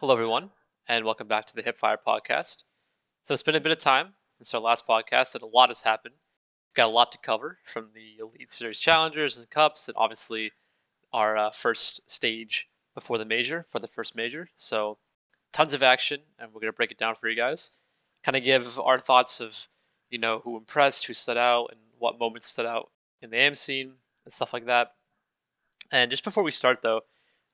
Hello, everyone, and welcome back to the Hipfire podcast. So it's been a bit of time since our last podcast, and a lot has happened. We've got a lot to cover from the Elite Series Challengers and Cups, and obviously our uh, first stage before the major for the first major. So tons of action, and we're gonna break it down for you guys. Kind of give our thoughts of you know who impressed, who stood out, and what moments stood out in the AM scene and stuff like that. And just before we start, though.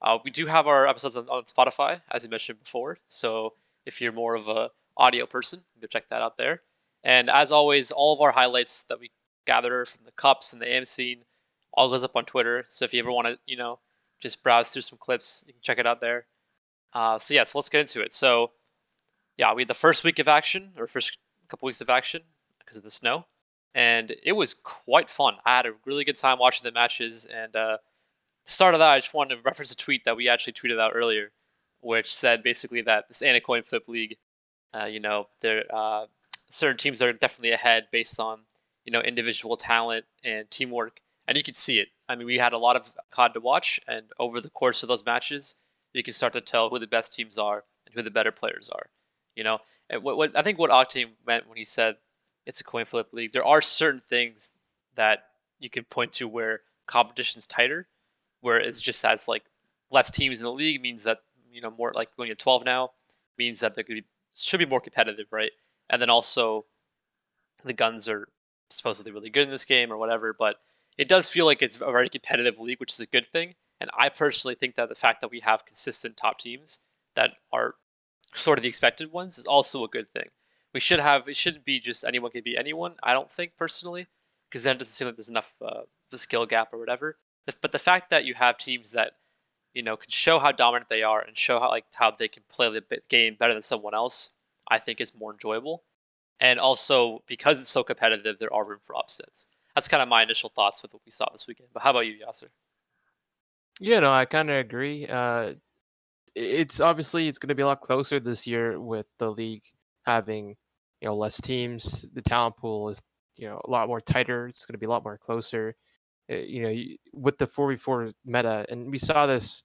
Uh, we do have our episodes on, on, Spotify, as I mentioned before. So if you're more of a audio person, go check that out there. And as always, all of our highlights that we gather from the cups and the AM scene all goes up on Twitter. So if you ever want to, you know, just browse through some clips, you can check it out there. Uh, so yeah, so let's get into it. So yeah, we had the first week of action or first couple weeks of action because of the snow, and it was quite fun. I had a really good time watching the matches and. Uh, start of that, I just wanted to reference a tweet that we actually tweeted out earlier, which said basically that this Anna Coin Flip League, uh, you know, there uh, certain teams are definitely ahead based on you know individual talent and teamwork, and you could see it. I mean, we had a lot of COD to watch, and over the course of those matches, you can start to tell who the best teams are and who the better players are. You know, and what, what I think what Octane meant when he said it's a coin flip league, there are certain things that you can point to where competition's tighter where it's just as like less teams in the league means that you know more like going to 12 now means that there could be should be more competitive, right? And then also the guns are supposedly really good in this game or whatever, but it does feel like it's a very competitive league, which is a good thing. And I personally think that the fact that we have consistent top teams that are sort of the expected ones is also a good thing. We should have it shouldn't be just anyone can be anyone. I don't think personally, because then it doesn't seem like there's enough uh, the skill gap or whatever. But the fact that you have teams that you know can show how dominant they are and show how like how they can play the game better than someone else, I think is more enjoyable. And also because it's so competitive, there are room for upsets. That's kind of my initial thoughts with what we saw this weekend. But how about you, Yasser? Yeah, no, I kind of agree. Uh, it's obviously it's going to be a lot closer this year with the league having you know less teams. The talent pool is you know a lot more tighter. It's going to be a lot more closer. Eh, you know, with the 4v4 meta, and we saw this,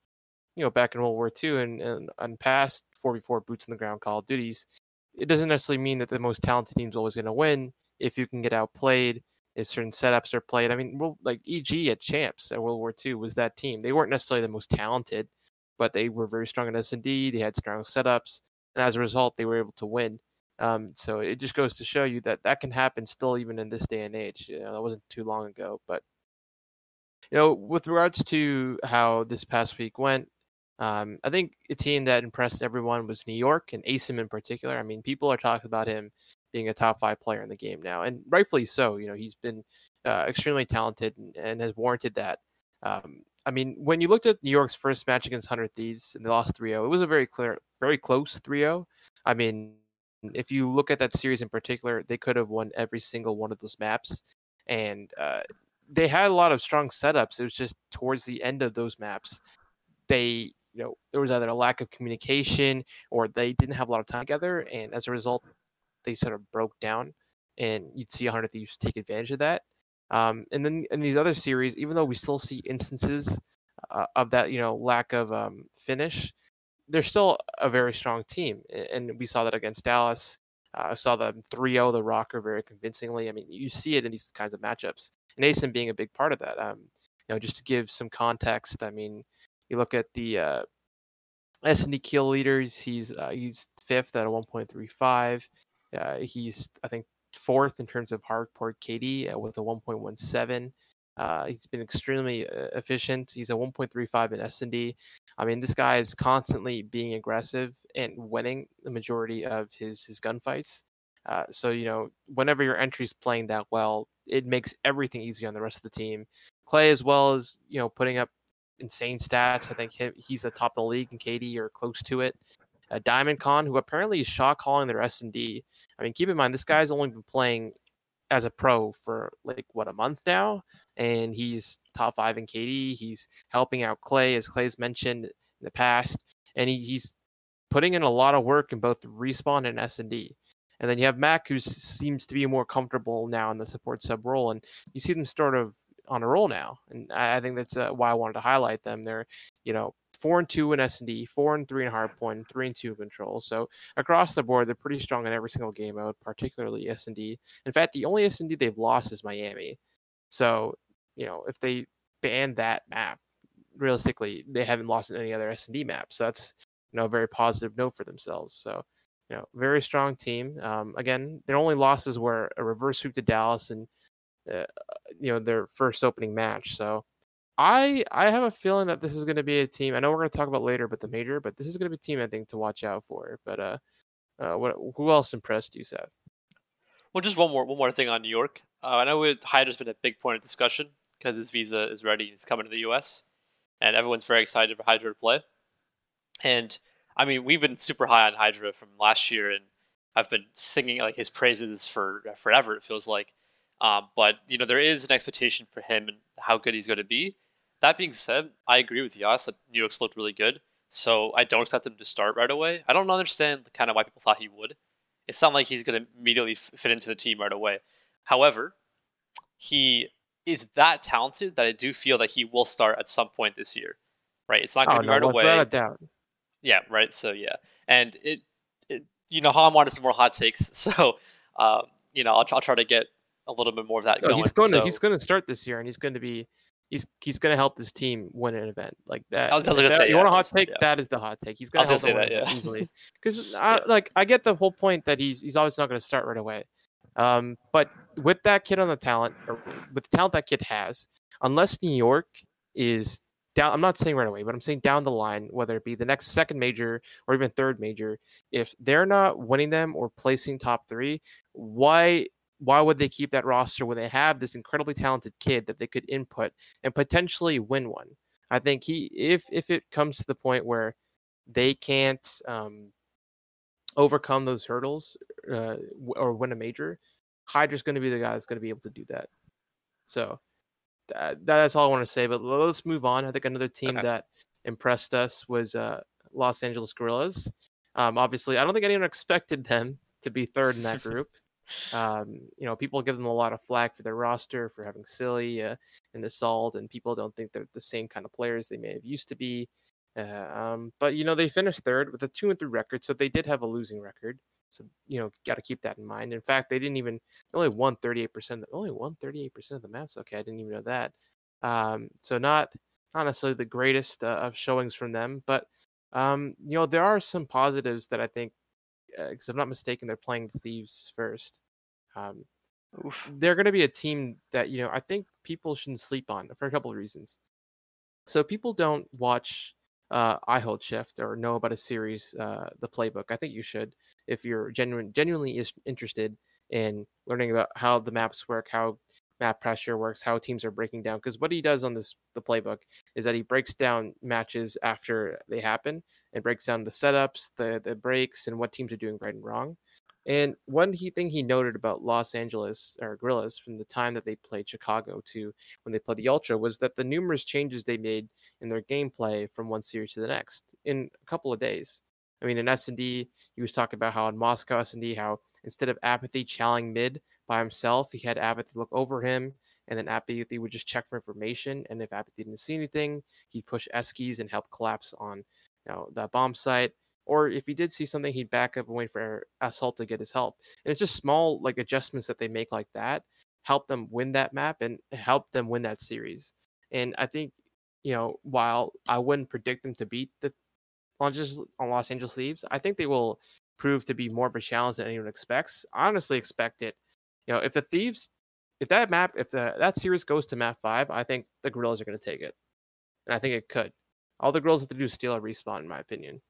you know, back in World War II and, and, and past 4v4 boots on the ground Call of Duties. It doesn't necessarily mean that the most talented team's always going to win if you can get outplayed, if certain setups are played. I mean, well, like EG at Champs at World War II was that team. They weren't necessarily the most talented, but they were very strong in S&D. They had strong setups, and as a result, they were able to win. Um, so it just goes to show you that that can happen still even in this day and age. You know, that wasn't too long ago, but you know, with regards to how this past week went, um, I think a team that impressed everyone was New York and Asim in particular. I mean, people are talking about him being a top five player in the game now, and rightfully so. You know, he's been uh, extremely talented and, and, has warranted that. Um, I mean, when you looked at New York's first match against 100 Thieves and they lost 3 0, it was a very clear, very close 3 0. I mean, if you look at that series in particular, they could have won every single one of those maps. And uh, they had a lot of strong setups. It was just towards the end of those maps, they you know there was either a lack of communication or they didn't have a lot of time together, and as a result, they sort of broke down. And you'd see 100 Thieves take advantage of that. Um, and then in these other series, even though we still see instances uh, of that, you know, lack of um, finish, they're still a very strong team, and we saw that against Dallas. Uh, I saw them 3-0 the Rocker very convincingly. I mean, you see it in these kinds of matchups and Asim being a big part of that. Um, you know, just to give some context, I mean, you look at the uh, S&D kill leaders. He's uh, he's fifth at a 1.35. Uh, he's I think fourth in terms of hardcore KD uh, with a 1.17. Uh, he's been extremely uh, efficient. He's a 1.35 in S&D. I mean, this guy is constantly being aggressive and winning the majority of his his gunfights. Uh, so you know, whenever your entry's playing that well, it makes everything easy on the rest of the team. Clay, as well as you know, putting up insane stats. I think he, he's a top of the league and KD are close to it. Uh, Diamondcon, who apparently is shot calling their S and D. I mean, keep in mind this guy's only been playing as a pro for like what a month now, and he's top five in KD. He's helping out Clay, as Clay's mentioned in the past, and he, he's putting in a lot of work in both respawn and S and D. And then you have Mack, who seems to be more comfortable now in the support sub role, and you see them sort of on a roll now. And I think that's uh, why I wanted to highlight them. They're, you know, four and two in S and D, four and three in hardpoint, three and two in control. So across the board, they're pretty strong in every single game mode, particularly S and D. In fact, the only S and D they've lost is Miami. So you know if they ban that map, realistically, they haven't lost in any other S and D map. So that's you know a very positive note for themselves. So you know, very strong team. Um, again, their only losses were a reverse sweep to Dallas and uh, you know their first opening match. So I I have a feeling that this is going to be a team. I know we're going to talk about later, but the major, but this is going to be a team I think to watch out for. But uh, uh what who else impressed you, Seth? Well, just one more one more thing on New York. Uh, I know Hydra's been a big point of discussion because his visa is ready. He's coming to the U.S. and everyone's very excited for Hydra to play. And I mean, we've been super high on Hydra from last year, and I've been singing like his praises for forever. It feels like, um, but you know, there is an expectation for him and how good he's going to be. That being said, I agree with Yas that New York's looked really good, so I don't expect him to start right away. I don't understand kind of why people thought he would. It's not like he's going to immediately fit into the team right away. However, he is that talented that I do feel that he will start at some point this year. Right? It's not going to oh, be no, right away. Without a doubt. Yeah, right. So yeah, and it, it you know, Han wanted some more hot takes, so um, you know, I'll, I'll try to get a little bit more of that no, going. He's going so, to he's going to start this year, and he's going to be he's he's going to help this team win an event like that. I was, going to say, you yeah, want a hot take? Yeah. That is the hot take. He's going to help say that, yeah. easily. Because yeah. like I get the whole point that he's he's always not going to start right away. Um, but with that kid on the talent, or with the talent that kid has, unless New York is down i'm not saying right away but i'm saying down the line whether it be the next second major or even third major if they're not winning them or placing top three why why would they keep that roster when they have this incredibly talented kid that they could input and potentially win one? I think he if if it comes to the point where they can't um, overcome those hurdles uh, or win a major hydra's going to be the guy that's going to be able to do that. So that's all I want to say. But let's move on. I think another team okay. that impressed us was uh, Los Angeles Guerrillas. Um, obviously, I don't think anyone expected them to be third in that group. um, you know, people give them a lot of flack for their roster for having silly uh, and assault, and people don't think they're the same kind of players they may have used to be. Uh, um, but you know, they finished third with a two and three record, so they did have a losing record. So you know, got to keep that in mind. In fact, they didn't even only won 38%. Only won 38% of the maps. Okay, I didn't even know that. Um, so not not necessarily the greatest uh, of showings from them, but um, you know, there are some positives that I think, because uh, I'm not mistaken, they're playing the Thieves first. Um, they're going to be a team that you know I think people shouldn't sleep on for a couple of reasons. So people don't watch uh, I hold shift or know about a series, uh, the playbook. I think you should if you're genuine, genuinely is interested in learning about how the maps work, how map pressure works, how teams are breaking down. Because what he does on this the playbook is that he breaks down matches after they happen and breaks down the setups, the the breaks, and what teams are doing right and wrong. And one he, thing he noted about Los Angeles or Guerrillas from the time that they played Chicago to when they played the Ultra was that the numerous changes they made in their gameplay from one series to the next in a couple of days. I mean, in S&D, he was talking about how in Moscow S&D, how instead of Apathy challenging mid by himself, he had Apathy look over him, and then Apathy would just check for information. And if Apathy didn't see anything, he'd push Eskies and help collapse on you know, that bomb site or if he did see something, he'd back up and wait for Assault to get his help. And it's just small like adjustments that they make like that help them win that map and help them win that series. And I think, you know, while I wouldn't predict them to beat the Los on Los Angeles Thieves, I think they will prove to be more of a challenge than anyone expects. I honestly expect it. You know, if the Thieves, if that map, if the that series goes to map five, I think the Guerrillas are going to take it, and I think it could. All the Guerrillas have to do is steal a respawn, in my opinion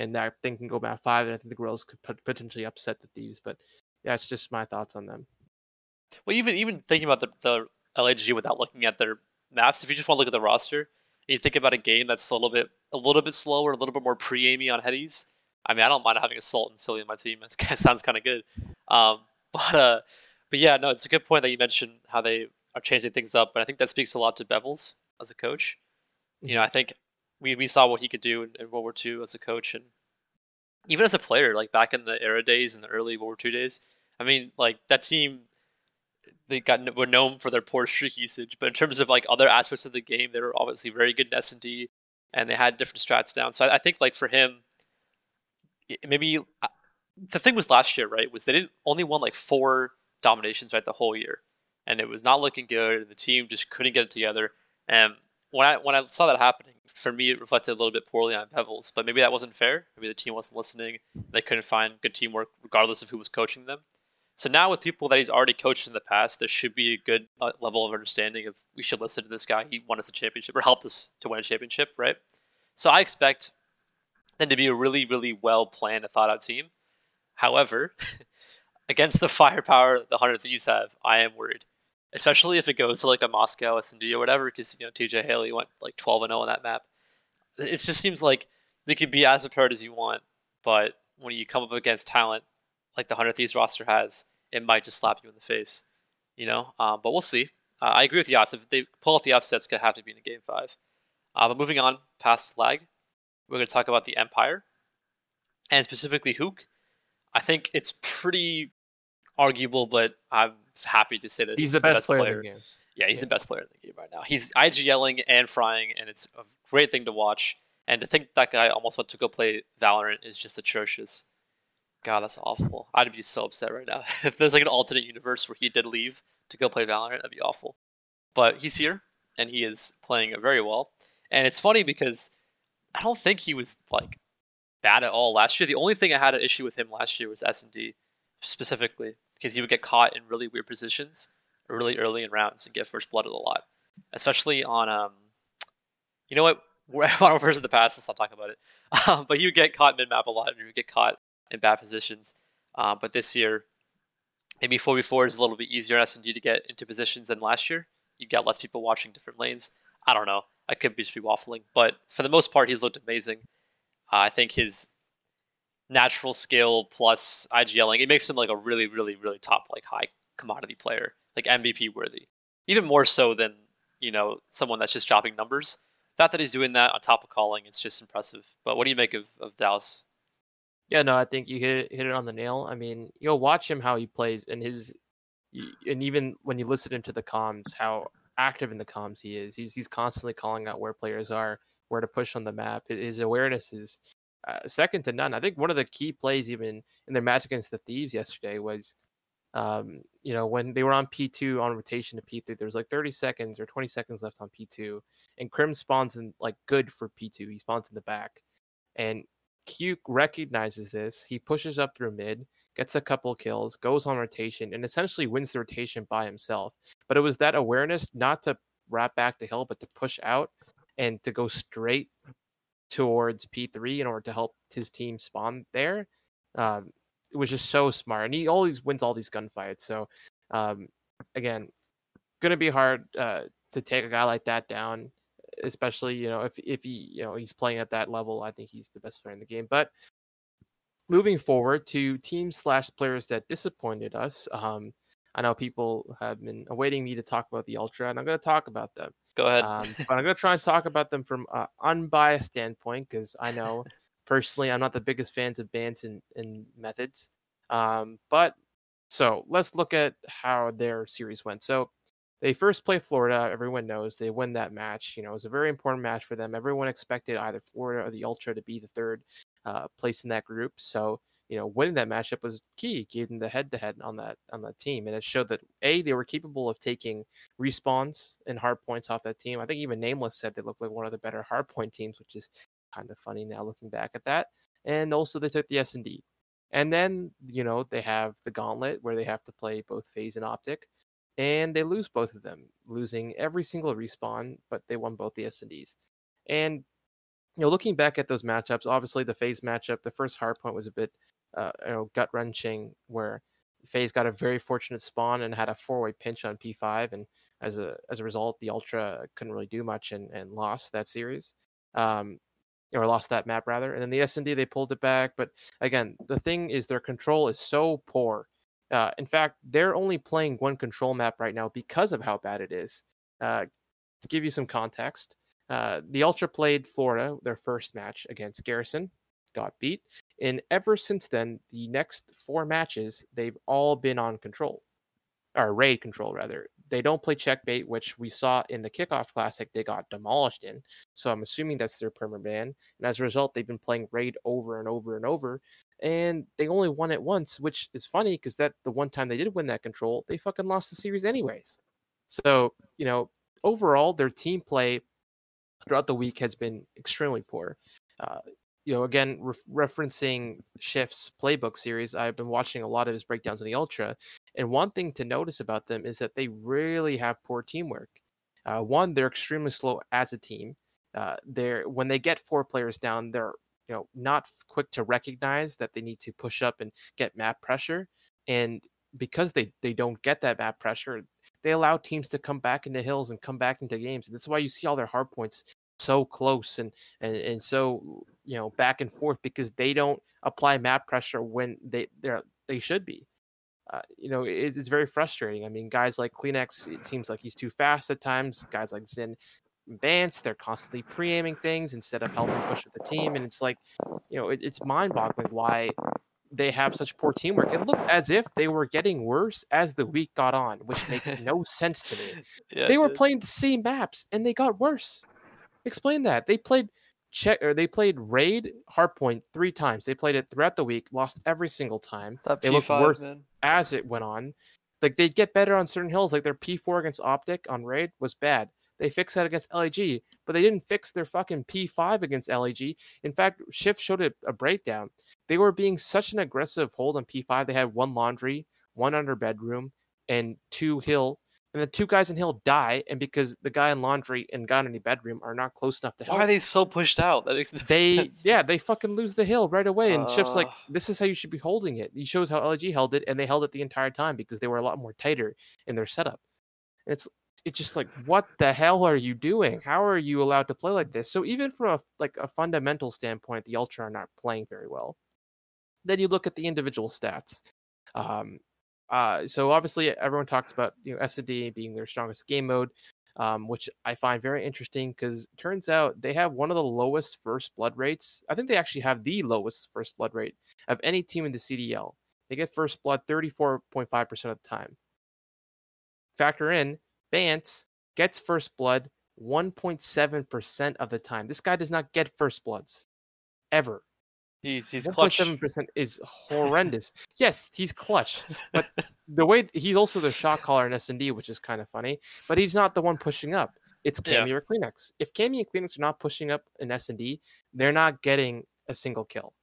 and that thing can go back five. And I think the Guerrillas could potentially upset the Thieves. But yeah, it's just my thoughts on them. Well, even even thinking about the, the LAG without looking at their maps, if you just want to look at the roster, you think about a game that's a little bit a little bit slower, a little bit more pre-aimy on headies. I mean, I don't mind having Assault and Silly in my team. It sounds kind of good. Um, but uh, but yeah, no, it's a good point that you mentioned how they are changing things up, and I think that speaks a lot to Bevils as a coach. You know, mm-hmm. I think we, we saw what he could do in, in World War II as a coach and even as a player, like back in the era days and the early World War II days. I mean, like that team, they got were known for their poor streak usage, but in terms of like other aspects of the game, they were obviously very good in S and D. and they had different strats down. So I, I think like for him, maybe uh, the thing was last year, right? Was they didn't only won like four dominations right the whole year, and it was not looking good, and the team just couldn't get it together. And when I when I saw that happening, for me it reflected a little bit poorly on Bevils. But maybe that wasn't fair. Maybe the team wasn't listening. They couldn't find good teamwork, regardless of who was coaching them. So now with people that he's already coached in the past, there should be a good uh, level of understanding of we should listen to this guy. He won us a championship or helped us to win a championship, right? So I expect them to be a really, really well planned and thought out team. However, against the firepower the Hundred Thieves have, I am worried, especially if it goes to like a Moscow S&D or whatever, because you know TJHaLy went like 12 and 0 on that map. It just seems like they could be as prepared as you want, but when you come up against talent like the Hundred Thieves roster has, it might just slap you in the face, you know. Um, but we'll see. Uh, I agree with Yas. If they pull off the upset, it's gonna have to be in a game five. Uh, but moving on past lag, we're gonna talk about the Empire, and specifically Huke. I think it's pretty arguable, but I'm happy to say that he's, he's the, best, best player, player, in the game. Yeah, he's yeah. the best player in the game right now. He's IGLing and frying, and it's a great thing to watch. And to think that guy almost went to go play Valorant is just atrocious. God, that's awful. I'd be so upset right now. if there's like an alternate universe where he did leave to go play Valorant, that'd be awful. But he's here, and he is playing very well. And it's funny because I don't think he was like bad at all last year. The only thing I had an issue with him last year was S and D specifically because he would get caught in really weird positions really early in rounds and get first blooded a lot, especially on um. You know what? Modern version of the past. Let's not talk about it. Um, but he would get caught mid map a lot, and he would get caught in bad positions. Uh, but this year, maybe 4v4 is a little bit easier in S&D to get into positions than last year. You've got less people watching different lanes. I don't know. I could be just be waffling. But for the most part, he's looked amazing. Uh, I think his natural skill plus IGLing, it makes him like a really, really, really top, like high commodity player, like MVP worthy. Even more so than, you know, someone that's just dropping numbers. Not that he's doing that on top of calling, it's just impressive. But what do you make of, of Dallas? Yeah, no, I think you hit hit it on the nail. I mean, you'll watch him how he plays, and his, and even when you listen into the comms, how active in the comms he is. He's he's constantly calling out where players are, where to push on the map. His awareness is uh, second to none. I think one of the key plays, even in their match against the Thieves yesterday, was, um, you know, when they were on P2 on rotation to P3, there was like 30 seconds or 20 seconds left on P2, and Krim spawns in like good for P2. He spawns in the back, and Q recognizes this. He pushes up through mid, gets a couple kills, goes on rotation, and essentially wins the rotation by himself. But it was that awareness not to wrap back to hill, but to push out and to go straight towards P3 in order to help his team spawn there. Um, it was just so smart, and he always wins all these gunfights. So, um, again, gonna be hard uh, to take a guy like that down especially you know if if he you know he's playing at that level. I think he's the best player in the game. But moving forward to teams slash players that disappointed us. Um, I know people have been awaiting me to talk about the Ultra, and I'm going to talk about them. Go ahead. Um, but I'm going to try and talk about them from an unbiased standpoint because I know personally I'm not the biggest fans of Bance and, and Methodz. Um, but so let's look at how their series went. So they first play Florida. Everyone knows they win that match. You know, it was a very important match for them. Everyone expected either Florida or the Ultra to be the third uh, place in that group. So, you know, winning that matchup was key. Gave them the head-to-head on that on that team, and it showed that a they were capable of taking respawns and hard points off that team. I think even Nameless said they looked like one of the better hard point teams, which is kind of funny now looking back at that. And also they took the S and D. And then, you know, they have the gauntlet where they have to play both FaZe and Optic and they lose both of them, losing every single respawn, but they won both the S&Ds. And you know, looking back at those matchups, obviously the FaZe matchup, the first hard point was a bit, uh, you know, gut wrenching, where FaZe got a very fortunate spawn and had a four way pinch on P5, and as a as a result, the Ultra couldn't really do much and, and lost that series, um, or lost that map rather. And then the S&D they pulled it back, but again, the thing is their control is so poor uh, in fact, they're only playing one control map right now because of how bad it is. Uh, to give you some context, uh, the Ultra played Florida their first match against Garrison, got beat, and ever since then, the next four matches they've all been on control, or raid control rather. they don't play checkmate, which we saw in the kickoff classic, they got demolished in. So I'm assuming that's their permanent ban. And as a result, they've been playing raid over and over and over. And they only won it once, which is funny because that the one time they did win that control, they fucking lost the series anyways. So, you know, overall, their team play throughout the week has been extremely poor. Uh, you know, again, re- referencing Shift's playbook series, I've been watching a lot of his breakdowns in the Ultra, and one thing to notice about them is that they really have poor teamwork. Uh, one, they're extremely slow as a team. Uh, they're when they get four players down, they're you know not quick to recognize that they need to push up and get map pressure, and because they they don't get that map pressure, they allow teams to come back into hills and come back into games. And that's why you see all their hard points so close and, and and so you know back and forth because they don't apply map pressure when they they they should be. Uh, you know, it, it's very frustrating. I mean, guys like CleanX, it seems like he's too fast at times. Guys like Zen Bance, they're constantly pre-aiming things instead of helping push with the team, and it's like, you know, it, it's mind-boggling why they have such poor teamwork. It looked as if they were getting worse as the week got on, which makes no sense to me. Yeah, they were playing the same maps and they got worse. Explain that. They played check or they played raid hardpoint three times. They played it throughout the week, lost every single time. That they P5, looked worse man. as it went on. Like they'd get better on certain hills, like their P4 against Optic on raid was bad. They fixed that against LEG, but they didn't fix their fucking P5 against LEG. In fact, Shift showed a, a breakdown. They were being such an aggressive hold on P5. They had one laundry, one under bedroom, and two hill and the two guys in Hill die, and because the guy in laundry and guy in the bedroom are not close enough to help. Why are they so pushed out? That makes no they sense. yeah they fucking lose the hill right away, and uh... Shift's like, this is how you should be holding it. He shows how LG held it, and they held it the entire time because they were a lot more tighter in their setup. And it's it's just like, what the hell are you doing? How are you allowed to play like this? So even from a like a fundamental standpoint, the Ultra are not playing very well. Then you look at the individual stats. Um, uh, so obviously, everyone talks about you know S&D being their strongest game mode, um, which I find very interesting because turns out they have one of the lowest first blood rates. I think they actually have the lowest first blood rate of any team in the CDL. They get first blood 34.5% of the time. Factor in Bance gets first blood 1.7% of the time. This guy does not get first bloods ever. He's he's clutch. Seven percent is horrendous. yes, he's clutch, but the way he's also the shot caller in S and D, which is kind of funny. But he's not the one pushing up. It's Cammy yeah. or CleanX. If Cammy and CleanX are not pushing up in S and D, they're not getting a single kill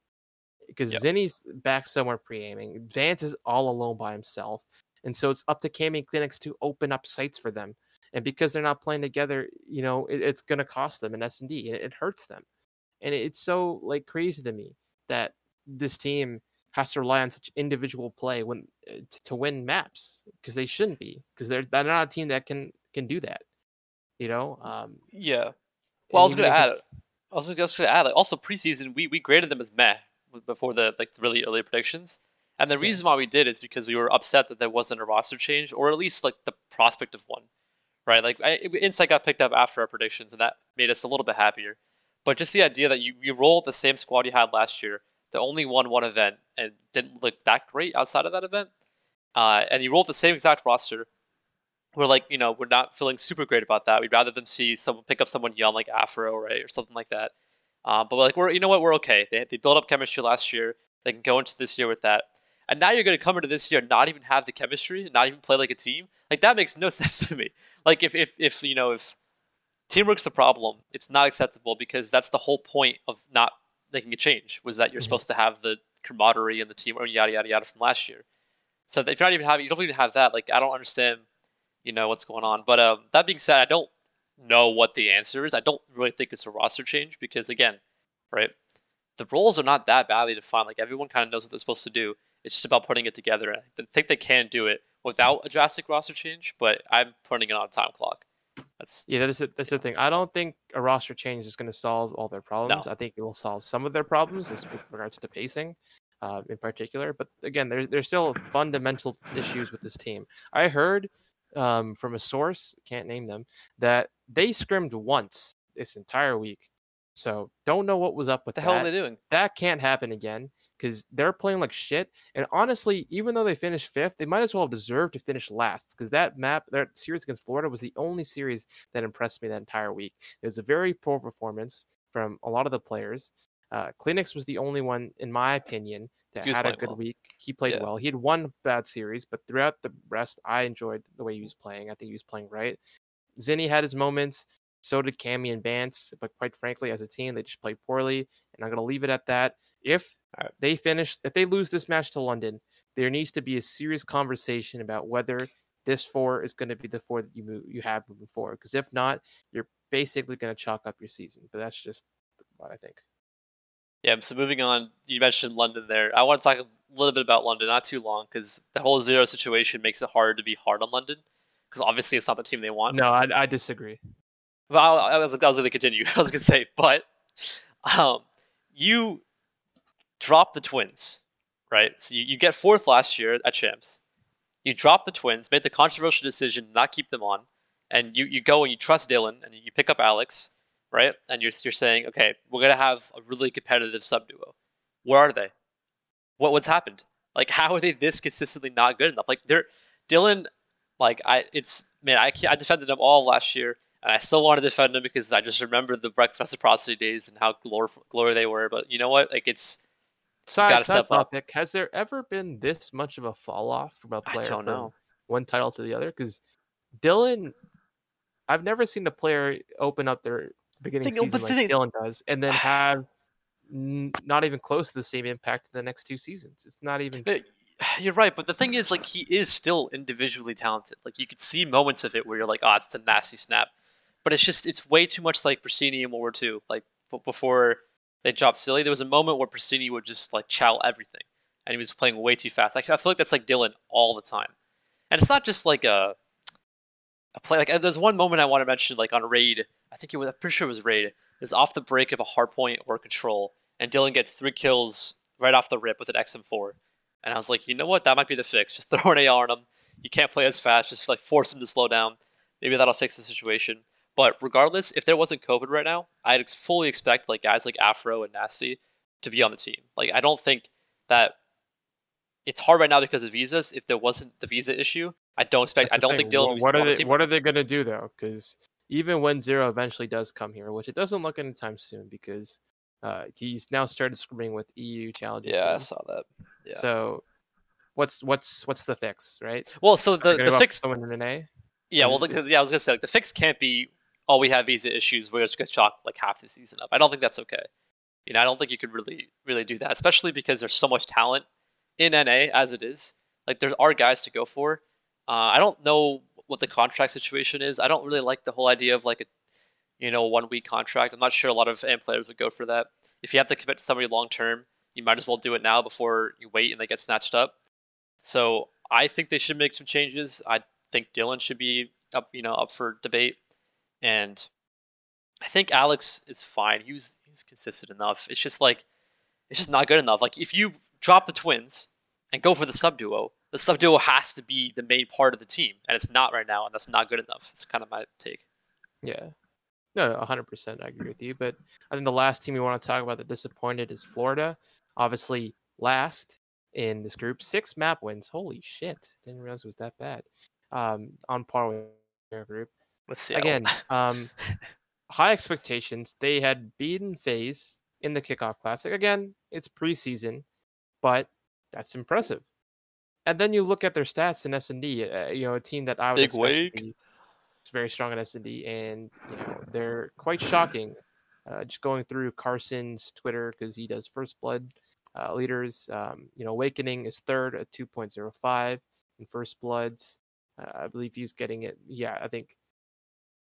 because yep. Zinni's back somewhere pre-aiming. Bance is all alone by himself, and so it's up to Cammy and CleanX to open up sites for them. And because they're not playing together, you know, it, it's going to cost them in S and D, and it hurts them. And it's so like crazy to me that this team has to rely on such individual play when uh, to, to win maps because they shouldn't be because they're they're not a team that can can do that. You know. Um, yeah. Well, I was gonna add. I was just gonna add. Like, also preseason, we we graded them as meh before the like the really early predictions. And the yeah. reason why we did is because we were upset that there wasn't a roster change, or at least like the prospect of one, right? Like I, Insight got picked up after our predictions, and that made us a little bit happier. But just the idea that you, you roll the same squad you had last year, that only won one event and didn't look that great outside of that event, uh, and you roll the same exact roster, we're like, you know, we're not feeling super great about that. We'd rather them see someone pick up someone young like Afro, right, or something like that. Uh, but like, we're you know what, we're okay. They they built up chemistry last year. They can go into this year with that. And now you're going to come into this year and not even have the chemistry, not even play like a team. Like that makes no sense to me. Like if if if you know if teamwork's the problem. It's not acceptable because that's the whole point of not making a change was that you're mm-hmm. supposed to have the camaraderie and the team and yada yada yada from last year. So if you're not even having, you don't even have that. Like I don't understand, you know, what's going on. But um, that being said, I don't know what the answer is. I don't really think it's a roster change because again, right, the roles are not that badly defined. Like everyone kind of knows what they're supposed to do. It's just about putting it together. I think they can do it without a drastic roster change, but I'm putting it on a time clock. That's yeah, that's the, that's the thing. I don't think a roster change is going to solve all their problems. No. I think it will solve some of their problems with regards to pacing, uh, in particular. But again, there, there's still fundamental issues with this team. I heard um, from a source, can't name them, that they scrimmed once this entire week. So don't know what was up with What the that. hell are they doing? that can't happen again because they're playing like shit. And honestly, even though they finished fifth, they might as well have deserved to finish last because that map, that series against Florida was the only series that impressed me that entire week. It was a very poor performance from a lot of the players. Uh, CleanX was the only one, in my opinion, that had a good well. week. He played Yeah. well. He had one bad series, but throughout the rest, I enjoyed the way he was playing. I think he was playing right. Zinni had his moments. So did Cammy and Bance, but quite frankly, as a team, they just played poorly. And I'm going to leave it at that. If they finish, if they lose this match to London, there needs to be a serious conversation about whether this four is going to be the four that you move, you have moving forward. Because if not, you're basically going to chalk up your season. But that's just what I think. Yeah, so moving on, you mentioned London there. I want to talk a little bit about London, not too long, because the whole zero situation makes it hard to be hard on London, because obviously it's not the team they want. No, I, I disagree. But I, was, I was going to continue. I was going to say, but um, you drop the Twins, right? So you, you get fourth last year at Champs. You drop the Twins, made the controversial decision not keep them on, and you, you go and you trust Dylan, and you pick up Alex, right? And you're, you're saying, okay, we're going to have a really competitive sub duo. Where are they? What what's happened? Like, how are they this consistently not good enough? Like, they're Dylan. Like, I it's man, I I defended them all last year, and I still want to defend them because I just remember the Breakfast Reciprocity days and how glor glory they were. But you know what? Like, it's Side, gotta side step up. topic: Has there ever been this much of a fall off from a player from know. one title to the other? Because Dylan, I've never seen a player open up their beginning but season like thing- Dylan does, and then have n- not even close to the same impact the next two seasons. It's not even. You're right, but the thing is, like, he is still individually talented. Like, you could see moments of it where you're like, "Oh, it's a nasty snap," but it's just it's way too much like Prestinni in World War II. Like b- before they dropped Silly, there was a moment where Prestinni would just like chow everything, and he was playing way too fast. I, I feel like that's like Dylan all the time, and it's not just like a a play. Like, uh, there's one moment I want to mention, like on Raid. I think it was. I'm pretty sure it was Raid. Is off the break of a hard point or control, and Dylan gets three kills right off the rip with an XM4. And I was like, you know what? That might be the fix. Just throw an AR on him. You can't play as fast. Just like force him to slow down. Maybe that'll fix the situation. But regardless, if there wasn't COVID right now, I'd ex- fully expect like guys like Afro and Nasty to be on the team. Like I don't think that it's hard right now because of visas. If there wasn't the visa issue, I don't expect. I don't thing. think Dylan be What on are the they? team. What are they gonna do though? Because even when Zero eventually does come here, which it doesn't look anytime soon, because uh, he's now started screaming with EU challenges. Yeah, I saw that. Yeah. So, what's what's what's the fix, right? Well, so the the fix someone in an A. Yeah, well, look, yeah, I was gonna say like the fix can't be. Oh, we have visa issues. We're just gonna chalk like half the season up. I don't think that's okay. You know, I don't think you could really, really do that, especially because there's so much talent in NA as it is. Like there are guys to go for. Uh, I don't know what the contract situation is. I don't really like the whole idea of like a, you know, one week contract. I'm not sure a lot of AM players would go for that. If you have to commit to somebody long term, you might as well do it now before you wait and they get snatched up. So I think they should make some changes. I think Dylan should be up, you know, up for debate, and I think Alex is fine. He was he's consistent enough. It's just like it's just not good enough. Like if you drop the twins and go for the sub duo, the sub duo has to be the main part of the team, and it's not right now, and that's not good enough. It's kind of my take. Yeah. No, no, 100%. I agree with you. But I think the last team we want to talk about that disappointed is Florida. Obviously, last in this group, six map wins. Holy shit. Didn't realize it was that bad. Um, on par with their group. With Seattle. Again, um, high expectations. They had beaten FaZe in the kickoff classic. Again, it's preseason, but that's impressive. And then you look at their stats in S and D. Uh, you know, a team that I would Big expect be very strong in S and D, and you know they're quite shocking. Uh, just going through Carson's Twitter because he does First Blood uh, leaders. Um, you know, Owakening is third at 2.05 in First Bloods. Uh, I believe he's getting it. Yeah, I think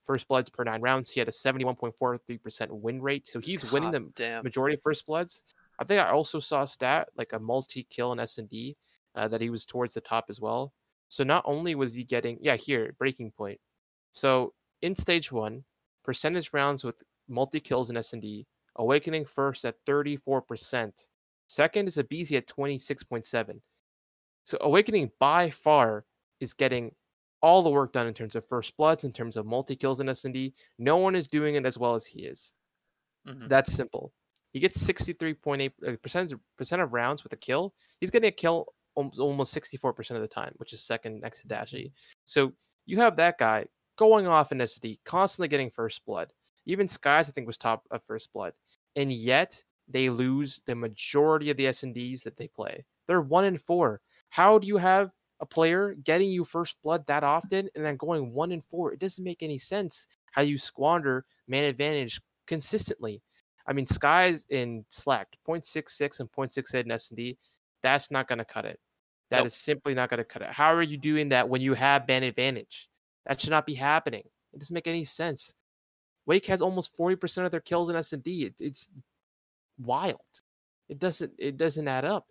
First Bloods per nine rounds. He had a 71.43% win rate, so he's winning the damn. majority of First Bloods. I think I also saw a stat like a multi kill in S and D uh, that he was towards the top as well. So not only was he getting yeah here breaking point. So in stage one, percentage rounds with multi kills in S and D, Owakening first at 34%. Second is aBeZy at 26.7. So Owakening by far is getting all the work done in terms of first bloods, in terms of multi kills in S and D. No one is doing it as well as he is. Mhm. That's simple. He gets 63.8 uh, percent percent of rounds with a kill. He's getting a kill almost, almost 64% of the time, which is second next to Dashy. So you have that guy going off in SD, constantly getting first blood. Even Skyz, I think, was top of first blood. And yet they lose the majority of the S&Ds that they play. They're one in four. How do you have a player getting you first blood that often and then going one in four? It doesn't make any sense how you squander man advantage consistently. I mean, Skyz in Slack, 0.66 and 0.68 in S&D, that's not going to cut it. That is Nope. simply not going to cut it. How are you doing that when you have man advantage? That should not be happening. It doesn't make any sense. Wake has almost 40% of their kills in S&D. It, it's wild. It doesn't it doesn't add up.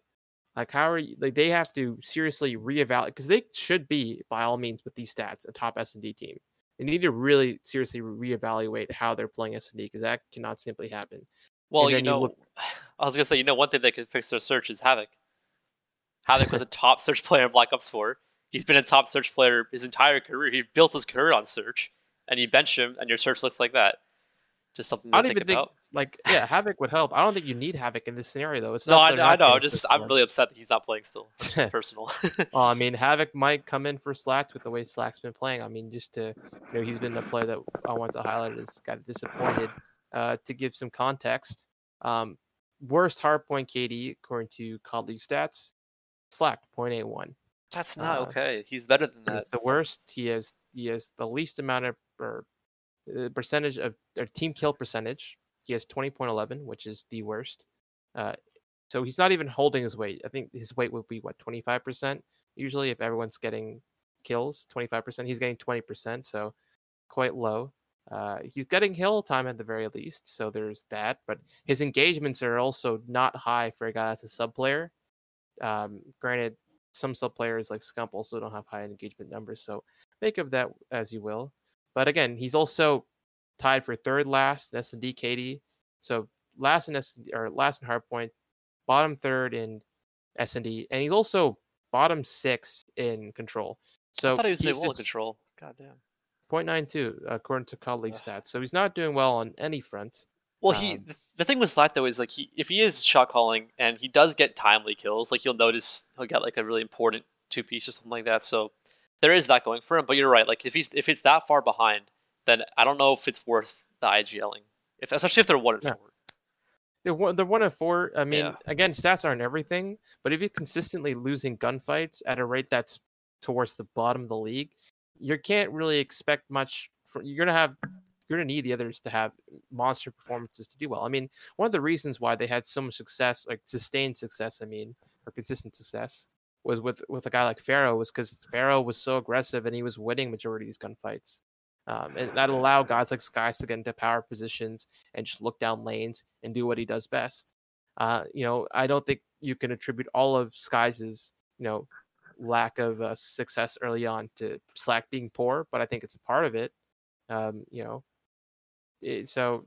Like how are you like they have to seriously reevaluate because they should be by all means with these stats a top S&D team. They need to really seriously reevaluate how they're playing S&D because that cannot simply happen. Well, And you then you know, look- I was gonna say, you know, one thing that could fix their search is Havok. Havok was a top search player in Black Ops 4. He's been a top search player his entire career. He built his career on search, and you bench him, and your search looks like that. Just something to I don't think even think about. Like yeah, Havok would help. I don't think you need Havok in this scenario though. It's no, not I, they're I know. I'm just I'm really upset that he's not playing still. It's personal. Well, I mean, Havok might come in for Slacks with the way Slack's been playing. I mean, just to you know, he's been a player that I want to highlight as got kind of disappointed. Uh, to give some context, um, worst hardpoint KD according to colleague stats, Slack 0.81. That's not Uh, okay. He's better than that. It's the worst. He has he has the least amount of or the percentage of or team kill percentage. He has 20.11, which is the worst. Uh, so he's not even holding his weight. I think his weight would be what 25%. Usually, if everyone's getting kills, 25%, he's getting 20%. So quite low. Uh, he's getting kill time at the very least. So there's that. But his engagements are also not high for a guy that's a sub player. Um, granted, some sub players like Scump also don't have high engagement numbers. So make of that as you will. But again, he's also tied for third last in S&D KD. So last in S or last in hardpoint, bottom third in S&D, and he's also bottom six in control. So I thought he was well in control. God damn. 0.92 according to colleague Ugh. stats. So he's not doing well on any front. Well, he Um, the, the thing with Slack though is like he if he is shot calling and he does get timely kills, like you'll notice he'll get like a really important two piece or something like that. So there is that going for him. But you're right. Like if he's if it's that far behind, then I don't know if it's worth the IGLing. If especially if they're one and Yeah. four. They're one, they're one of four. I mean, Yeah. again, stats aren't everything, but if you're consistently losing gunfights at a rate that's towards the bottom of the league, you can't really expect much. For, you're gonna have you're gonna need the others to have monster performances to do well. I mean, one of the reasons why they had so much success, like sustained success, I mean, or consistent success, was with with a guy like Pharaoh, was because Pharaoh was so aggressive and he was winning majority of these gunfights. Um, and that allowed guys like Skyz to get into power positions and just look down lanes and do what he does best. Uh, you know, I don't think you can attribute all of Skyz' you know lack of uh, success early on to Slack being poor, but I think it's a part of it. Um, you know, it, so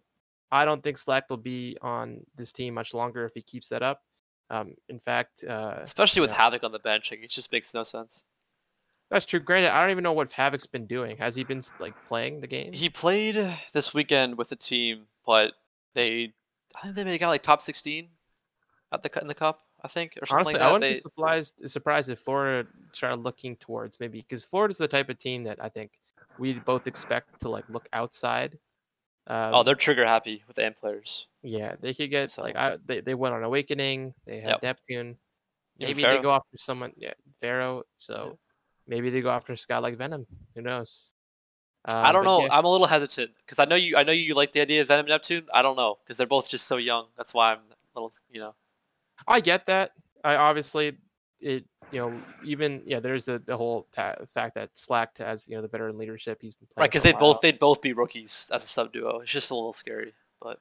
I don't think Slack will be on this team much longer if he keeps that up. Um, in fact, uh, Especially with Yeah. Havok on the bench, like it just makes no sense. That's true. Granted, I don't even know what Havok's been doing. Has he been like playing the game? He played this weekend with the team, but they I think they got like top sixteen at the in the cup, I think, or something Honestly, like I that. wouldn't They, be surprised surprised if Florida started looking towards maybe because Florida's the type of team that I think we both expect to like look outside. Um, oh, they're trigger happy with the end players. yeah, they could get So- like I, they they went on Owakening. They had Yep. Neptune. Maybe they go after someone. Yeah, Pharaoh. So maybe they go after a guy like Venom. Who knows? I Uh, don't know. yeah, I'm a little hesitant because I know you. I know you like the idea of Venom Neptune. I don't know because they're both just so young. That's why I'm a little. You know. I get that. I obviously it you know even yeah there's the the whole ta- fact that Slack has you know the veteran leadership he's been playing Right, because they both they'd both be rookies as a sub duo. It's just a little scary, but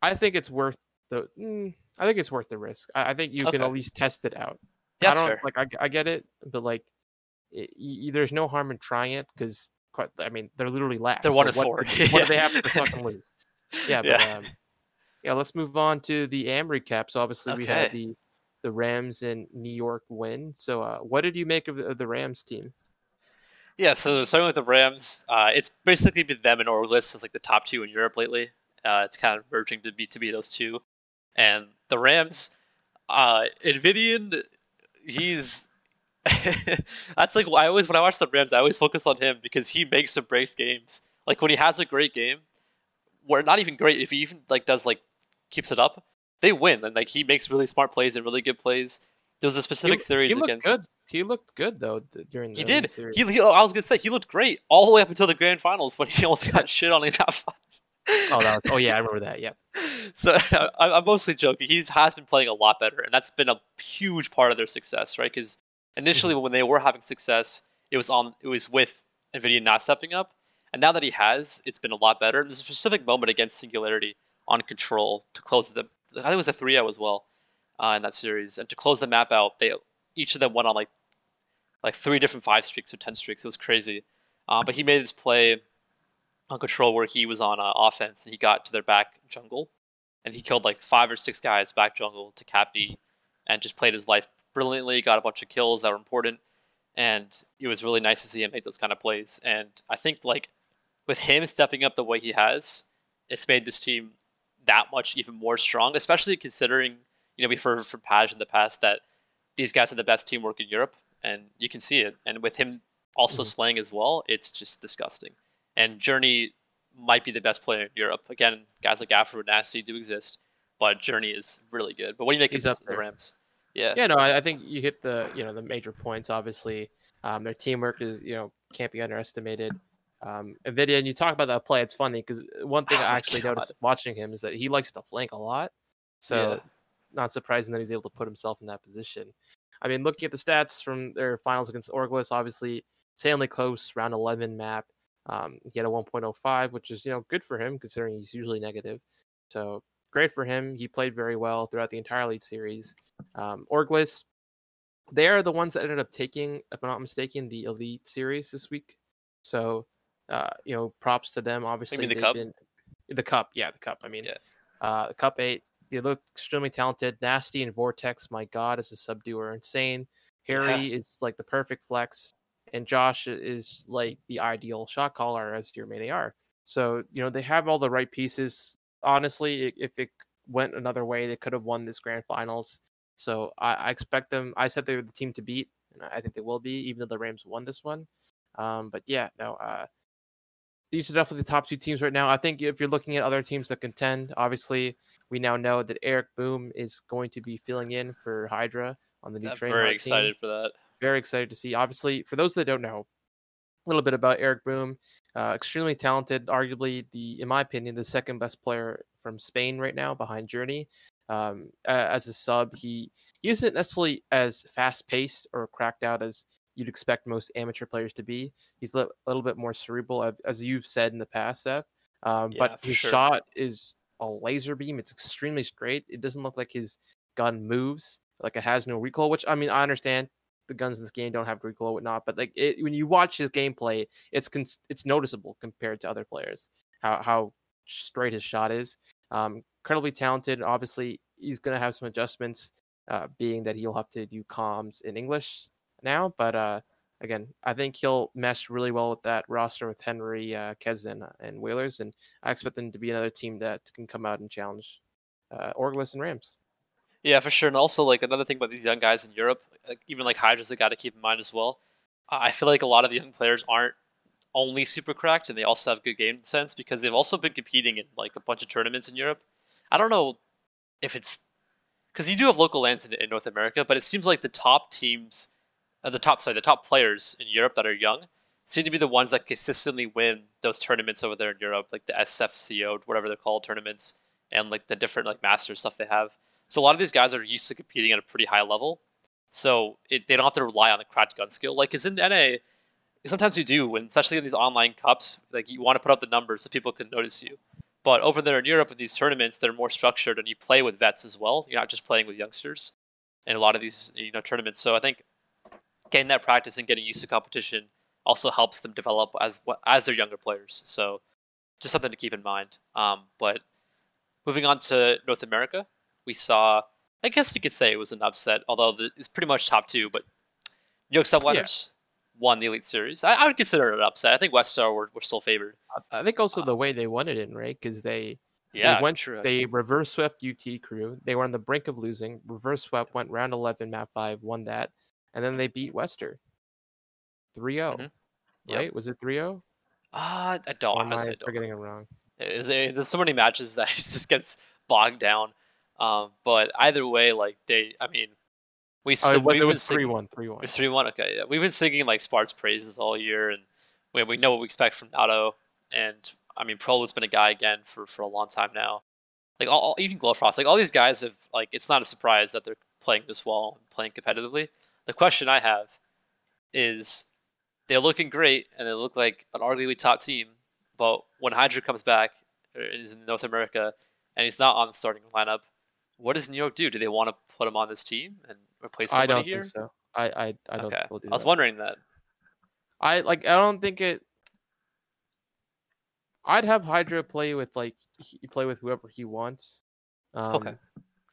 I think it's worth the. Mm, I think it's worth the risk. I, I think you can at least test it out. that's I don't fair. like. I, I get it, but like, it, y- there's no harm in trying it because quite. I mean, they're literally last. They're one so and what, four. What do they have to Yeah. fucking lose? Yeah, but Yeah. Um, yeah. Let's move on to the AM recap. So obviously we had the the Rams and New York win. So uh, what did you make of the, of the Rams team? Yeah, so starting with the Rams, uh, it's basically been them and Orglis as like the top two in Europe lately, Uh, it's kind of merging to be to be those two, and the Rams, uh, Nvidian, he's that's like I always when I watch the Rams, I always focus on him because he makes and breaks games. Like when he has a great game, where not even great, if he even like does like keeps it up, they win. And like he makes really smart plays and really good plays. There was a specific he, series he looked against. Good. He looked good though during. The he did. Series. He, he, oh, I was gonna say he looked great all the way up until the grand finals when he almost got shit on in top five. oh, that was, oh yeah, I remember that. Yeah. So I, I'm mostly joking. He has been playing a lot better, and that's been a huge part of their success, right? Because initially, when they were having success, it was on it was with Nvidia not stepping up, and now that he has, it's been a lot better. There's a specific moment against Singularity on Control to close the. I think it was a 3-0 as well uh, in that series, and to close the map out, they each of them went on like like three different five streaks or ten streaks. It was crazy. Uh, but he made this play on control where he was on uh, offense and he got to their back jungle and he killed like five or six guys back jungle to cap D and just played his life brilliantly. Got a bunch of kills that were important, and it was really nice to see him make those kind of plays. And I think like with him stepping up the way he has, it's made this team that much even more strong, especially considering you know we've heard from Paj in the past that these guys are the best teamwork in Europe, and you can see it. And with him also mm-hmm. slaying as well, it's just disgusting. And Journey might be the best player in Europe. Again, guys like Afro and Nasty do exist, but Journey is really good. But what do you make He's of the Rams? Yeah. Yeah, no, I, I, think you hit the you know the major points. Obviously, um, their teamwork is you know can't be underestimated. Um, Nvidia, and you talk about that play. It's funny because one thing oh I actually God. noticed watching him is that he likes to flank a lot. So yeah. not surprising that he's able to put himself in that position. I mean, looking at the stats from their finals against Orglis, obviously insanely close, round 11 map. Um, he had a 1.05, which is you know good for him considering he's usually negative. So great for him. He played very well throughout the entire league series. Um, Orglis, they are the ones that ended up taking, if I'm not mistaken, the elite series this week. So uh, you know, props to them. Obviously, the cup. Been, the cup, yeah, the cup. I mean, yeah. uh, the cup eight. They look extremely talented. Nasty and Vortex, my God, as a subduer, insane. Harry yeah. is like the perfect flex and Josh is like the ideal shot caller as your main AR. So you know they have all the right pieces. Honestly, if it went another way, they could have won this grand finals. So I, I expect them. I said they're the team to beat, and I think they will be, even though the Rams won this one. Um, but yeah, no. Uh, these are definitely the top two teams right now. I think if you're looking at other teams that contend, obviously we now know that Eric Boom is going to be filling in for Hydra on the new train. Very excited for that very excited to see. Obviously, for those that don't know, a little bit about Eric Boom, uh, extremely talented, arguably the, in my opinion, the second best player from Spain right now behind Journey. Um, as a sub, he he isn't necessarily as fast paced or cracked out as you'd expect most amateur players to be. He's a little bit more cerebral, as you've said in the past, Seth. Um, yeah, but his sure. shot is a laser beam. It's extremely straight. It doesn't look like his gun moves like it has no recoil. Which I mean, I understand the guns in this game don't have recoil whatnot, but like it, when you watch his gameplay, it's con- it's noticeable compared to other players how how straight his shot is. Um, incredibly talented. Obviously, he's gonna have some adjustments, uh, being that he'll have to do comms in English now. But uh, again, I think he'll mesh really well with that roster with Henry, uh, Kezen, and Whalers, and I expect them to be another team that can come out and challenge uh, and Rams. Yeah, for sure. And also, like another thing about these young guys in Europe, even like Hydra's, they got to keep in mind as well. I feel like a lot of the young players aren't only super cracked, and they also have good game sense because they've also been competing in like a bunch of tournaments in Europe. I don't know if it's because you do have local lands in, in, North America, but it seems like the top teams, uh, the top sorry, the top players in Europe that are young seem to be the ones that consistently win those tournaments over there in Europe, like the SFCO, whatever they're called, tournaments, and like the different like master stuff they have. So a lot of these guys are used to competing at a pretty high level, so it, they don't have to rely on the cracked gun skill. Like, is in NA, sometimes you do, when especially in these online cups, like you want to put up the numbers so people can notice you. But over there in Europe, in these tournaments, they're more structured, and you play with vets as well. You're not just playing with youngsters in a lot of these you know tournaments. So I think getting that practice and getting used to competition also helps them develop as as their younger players. So just something to keep in mind. Um, but moving on to North America, we saw. I guess you could say it was an upset, although it's pretty much top two. But New York Subliners yeah. won the Elite Series. I, I, would consider it an upset. I think West Star were, were still favored. I think also uh, the way they won it in right because they Yeah, they went. true. they reverse swept UT Crew. They were on the brink of losing. Reverse swept, went round eleven, map five, won that, and then they beat Wester. 3-0. Mhm. Yep. Right? Was it 3-0? Ah, I don't Or am honestly. I forgetting it wrong? Is there, there's so many matches that it just gets bogged down. Um, but either way, like they, I mean, we still, was, we've it been was 3-1, 3-1. It was three one. Okay, yeah. We've been singing like Spart's praises all year, and we, we know what we expect from Nato. And I mean, Prolo's been a guy again for, for a long time now. Like all, all even Glowfrost, like all these guys have like it's not a surprise that they're playing this well and playing competitively. The question I have is they're looking great and they look like an arguably top team, but when Hydra comes back or is in North America and he's not on the starting lineup, what does New York do? Do they want to put him on this team and replace I somebody don't here? think so. I I, I don't okay, think do I was that. wondering that. I like I don't think it I'd have Hydra play with like he play with whoever he wants. Um, Okay.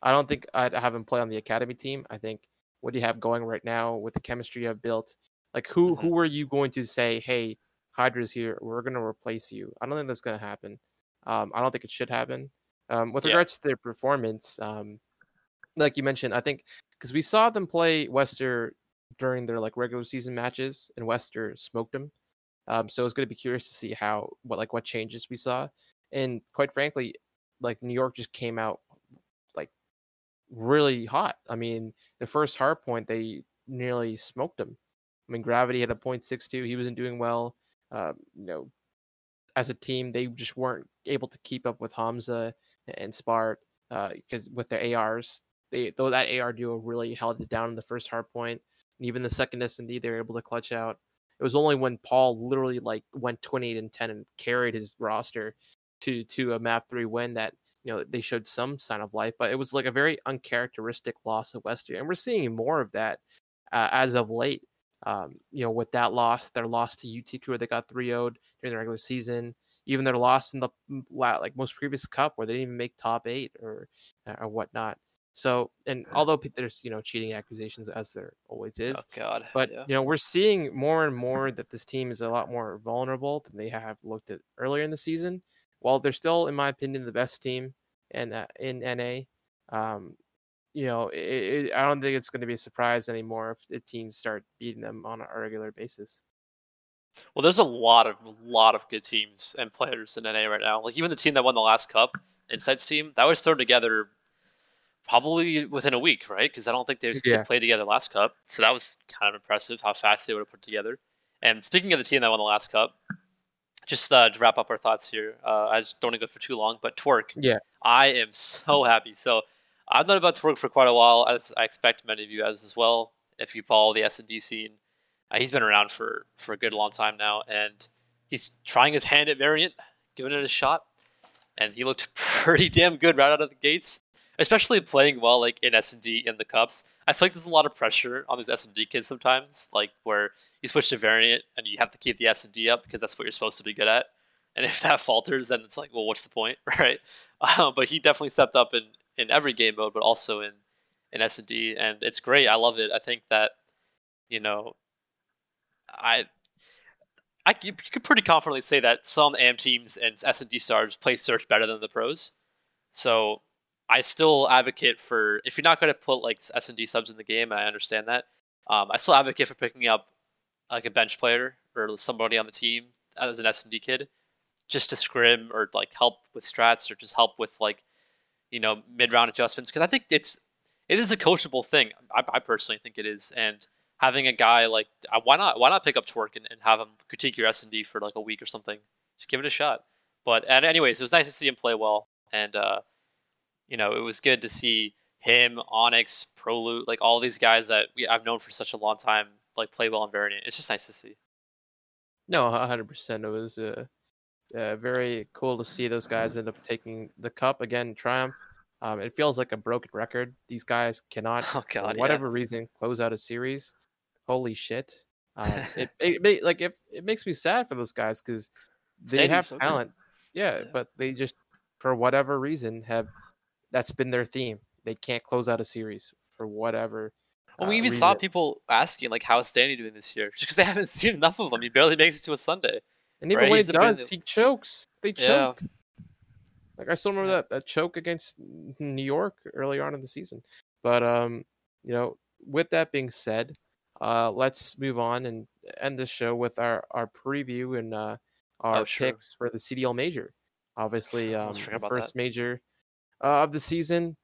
I don't think I'd have him play on the academy team. I think what do you have going right now with the chemistry you have built, like who Mhm. who are you going to say, hey, Hydra's here, we're gonna replace you? I don't think that's gonna happen. Um, I don't think it should happen. Um, with Yeah. regards to their performance, um, like you mentioned, I think because we saw them play Wester during their like regular season matches, and Wester smoked them. Um, so it's going to be curious to see how what like what changes we saw, and quite frankly, like New York just came out like really hot. I mean, the first hard point they nearly smoked them. I mean, Gravity had a point six two. He wasn't doing well. Um, you know, as a team, they just weren't able to keep up with Hamza and Spart because with their ARs, they though that AR duo really held it down in the first hard point, and even the second S and D they were able to clutch out. It was only when Paul literally like went 28 and 10 and carried his roster to to a map three win that you know they showed some sign of life, but it was like a very uncharacteristic loss of Western, and we're seeing more of that uh, as of late. Um, you know, with that loss, their loss to UT Crew, they got 3 0'd during the regular season. Even their loss in the like most previous cup, where they didn't even make top eight or or whatnot. So, and although there's you know cheating accusations as there always is, Oh God. but yeah. you know we're seeing more and more that this team is a lot more vulnerable than they have looked at earlier in the season. While they're still, in my opinion, the best team in uh, in NA, um, you know, it, it, I don't think it's going to be a surprise anymore if the teams start beating them on a regular basis. Well, there's a lot of lot of good teams and players in NA right now. Like even the team that won the last cup, Insights team, that was thrown together probably within a week, right? Because I don't think they, they Yeah. played together last cup, so that was kind of impressive how fast they would have put together. And speaking of the team that won the last cup, just uh, to wrap up our thoughts here, uh, I just don't want to go for too long, but Twerk, Yeah. I am so happy. So I've known about Twerk for quite a while, as I expect many of you guys as well. If you follow the S and D scene, uh, he's been around for for a good long time now, and he's trying his hand at variant, giving it a shot, and he looked pretty damn good right out of the gates. Especially playing well like in S and D in the cups. I feel like there's a lot of pressure on these S and D kids sometimes, like where you switch to variant and you have to keep the S and D up because that's what you're supposed to be good at. And if that falters, then it's like, well, what's the point, right? Uh, but he definitely stepped up in in every game mode, but also in in S and D, and it's great. I love it. I think that you know, I I you could pretty confidently say that some AM teams and S and D stars play search better than the pros. So I still advocate for if you're not going to put like S and D subs in the game, and I understand that. Um, I still advocate for picking up like a bench player or somebody on the team as an S and D kid, just to scrim or like help with strats or just help with like you know mid round adjustments because I think it's it is a coachable thing. I, I personally think it is, and having a guy like why not why not pick up Twerk and, and have him critique your S and D for like a week or something? Just give it a shot. But and anyways, it was nice to see him play well, and uh, you know it was good to see him, Onyx, Proloot, like all these guys that we I've known for such a long time, like play well in Variant. It's just nice to see. No, hundred percent. It was uh, uh, very cool to see those guys end up taking the cup again. Triumph. Um, it feels like a broken record. These guys cannot, Oh for God, yeah. whatever reason, close out a series. Holy shit! Um, it, it, it like if it makes me sad for those guys because they have so talent. Yeah, Yeah. but they just for whatever reason have that's been their theme. They can't close out a series for whatever. Well, we uh, even saw people asking like, "How is Danny doing this year?" Just because they haven't seen enough of him. He barely makes it to a Sunday. And even right, when he's been does, the- he chokes. They Yeah. choke. Like I still remember that that choke against New York early on in the season. But um, you know, with that being said, uh, let's move on and end the show with our our preview and uh, our Oh, sure. picks for the CDL major. Obviously, um, the first that. major uh, of the season.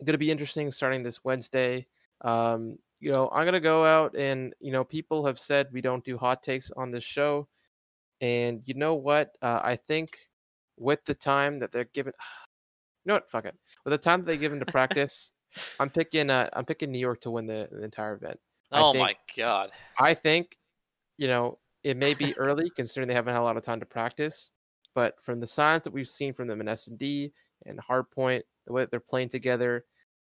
Going to be interesting starting this Wednesday. Um, you know, I'm going to go out and you know, people have said we don't do hot takes on this show, and you know what? Uh, I think with the time that they're given, you know what? Fuck it. With the time that they give them to practice, I'm picking. Uh, I'm picking New York to win the, the entire event. Oh think- my god. I think, you know, it may be early considering they haven't had a lot of time to practice, but from the signs that we've seen from them in S and D and Hardpoint, the way that they're playing together,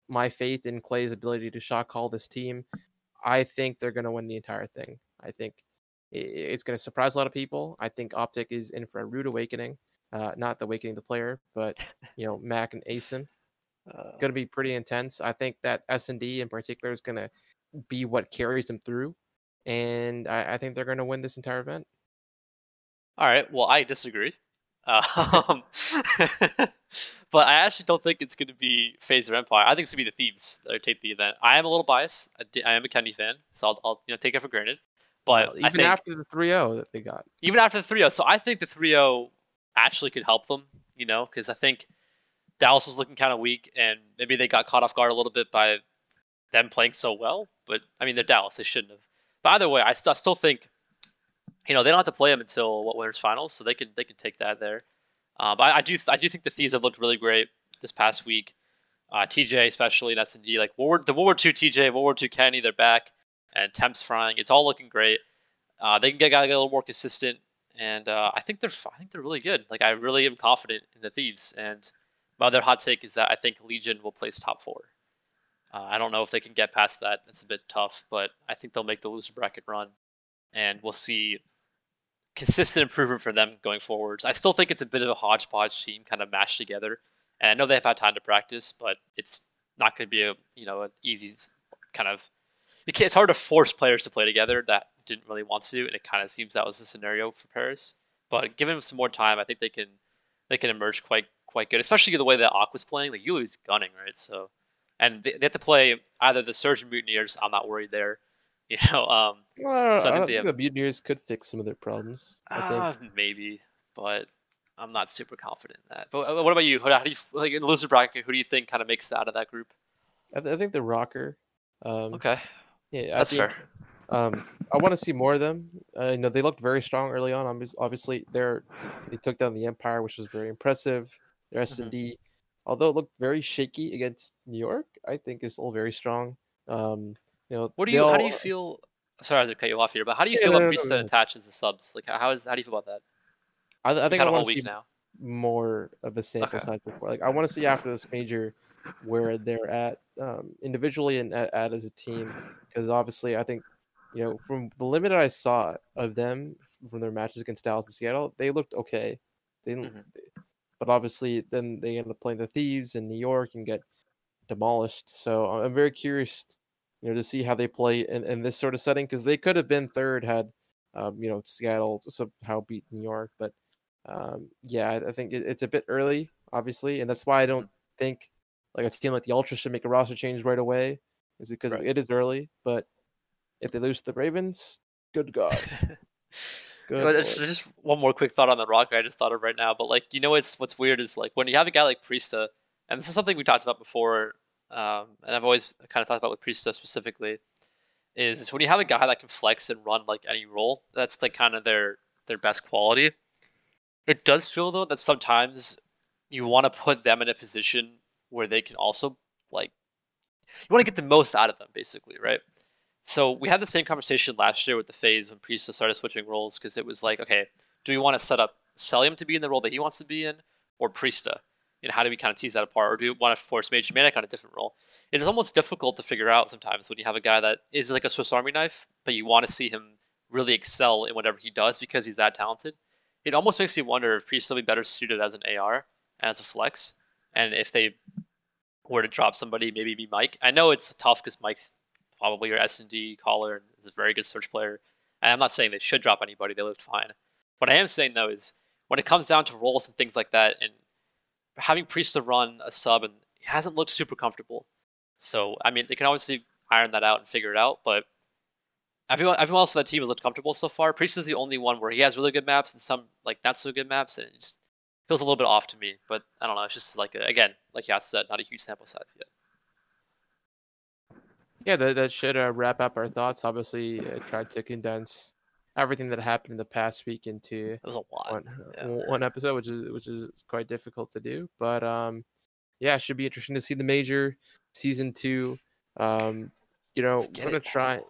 my faith in Clay's ability to shot call this team, I think they're going to win the entire thing. I think it's going to surprise a lot of people. I think OpTic is in for a rude awakening. Uh, not the awakening of the player, but you know Mac and Asen Uh, going to be pretty intense. I think that S and D in particular is going to be what carries them through, and I, I think they're going to win this entire event. All right. Well, I disagree. Um, but I actually don't think it's going to be or Empire. I think it's going to be the Thieves that take the event. I am a little biased. I, am a Kenny fan, so I'll, I'll you know take it for granted. But Well, I even think after the 3-0 that they got, even after the 3-0, so I think the 3-0 actually could help them. You know, because I think Dallas was looking kind of weak, and maybe they got caught off guard a little bit by them playing so well. But I mean, they're Dallas; they shouldn't have. But either way, I, st- I still think you know they don't have to play them until what winners finals, so they can they can take that there. Uh, but I, I do I do think the thieves have looked really great this past week. Uh, TJ especially in S and D, like World War, the World War Two TJ, World War Two Kenny, they're back, and Temps frying. It's all looking great. Uh, they can get gotta get a little more consistent, and uh, I think they're I think they're really good. Like I really am confident in the thieves. And my other hot take is that I think Legion will place top four. Uh, I don't know if they can get past that. It's a bit tough, but I think they'll make the loser bracket run, and we'll see consistent improvement for them going forwards. I still think it's a bit of a hodgepodge team, kind of mashed together. And I know they've had time to practice, but it's not going to be a you know an easy kind of. It's hard to force players to play together that didn't really want to, and it kind of seems that was the scenario for Paris. But given some more time, I think they can they can emerge quite quite good, especially the way that Aqu was playing. Like Yuli's gunning, right? So, and they, they have to play either the Surge or Mutineers. I'm not worried there. You know, um, well, So I I think don't they think the Mutineers could fix some of their problems. I think Ah, maybe, but I'm not super confident in that. But uh, what about you? How do you like in the loser bracket? Who do you think kind of makes it out of that group? I, th- I think the Røkkr. Um, Okay, yeah, I that's think, fair. Um, I want to see more of them. Uh, you know, they looked very strong early on. Obviously, they're they took down the Empire, which was very impressive. Their S Mm-hmm. and D, although it looked very shaky against New York, I think is still very strong. Um, you know, What do you? How do you feel? Sorry to cut you off here, but how do you Yeah, feel no, about no, no, Priest ahead. attaches the subs? Like, how is how do you feel about that? I, I think I want to see now. more of a sample Okay. size before. Like I want to see after this major where they're at um, individually and at, at as a team because obviously I think you know from the limited I saw of them from their matches against Dallas and Seattle, they looked okay. They didn't, Mhm. but obviously then they end up playing the Thieves in New York and get demolished. So I- I'm very curious, you know, to see how they play in, in this sort of setting because they could have been third had um, you know Seattle somehow beat New York, but um, yeah, I, I think it, it's a bit early, obviously, and that's why I don't think like a team like the Ultras should make a roster change right away, is because Right. it is early. But if they lose to the Ravens, good God, good. It's Lord. just one more quick thought on the Røkkr I just thought of right now. But like, you know, what's what's weird is like when you have a guy like Priestahh, and this is something we talked about before, um, and I've always kind of talked about with Priestahh specifically, is when you have a guy that can flex and run like any role, that's like kind of their their best quality. It does feel though that sometimes you want to put them in a position where they can also like you want to get the most out of them, basically, right? So we had the same conversation last year with the FaZe when Priestahh started switching roles because it was like, okay, do we want to set up Cellium to be in the role that he wants to be in, or Priestahh? You know, how do we kind of tease that apart, or do we want to force Mage Manic on a different role? It is almost difficult to figure out sometimes when you have a guy that is like a Swiss Army knife, but you want to see him really excel in whatever he does because he's that talented. It almost makes me wonder if Priest will be better suited as an AR and as a flex, and if they were to drop somebody, maybe be Mike. I know it's tough because Mike's probably your S and D caller and is a very good search player. And I'm not saying they should drop anybody; they looked fine. What I am saying though is when it comes down to roles and things like that, and having Priest to run a sub and he hasn't looked super comfortable. So I mean, they can obviously iron that out and figure it out, but everyone everyone else on that team has looked comfortable so far. Priest is the only one where he has really good maps and some like not so good maps, and it just feels a little bit off to me. But I don't know. It's just like a, again, like Yas said, not a huge sample size yet. Yeah, that, that should uh, wrap up our thoughts. Obviously, uh, tried to condense everything that happened in the past week into It was a lot. one, yeah. one episode, which is which is quite difficult to do. But um, yeah, it should be interesting to see the major season two. Um, you know, we're gonna it. try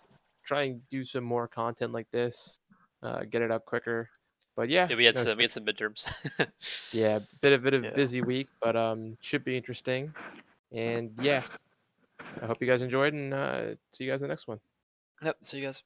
try and do some more content like this, uh, get it up quicker. But yeah, Yeah, we had no, some we had some midterms. yeah, bit of bit of Yeah. busy week, but um, should be interesting. And yeah, I hope you guys enjoyed, and uh, see you guys in the next one. yep. See you guys.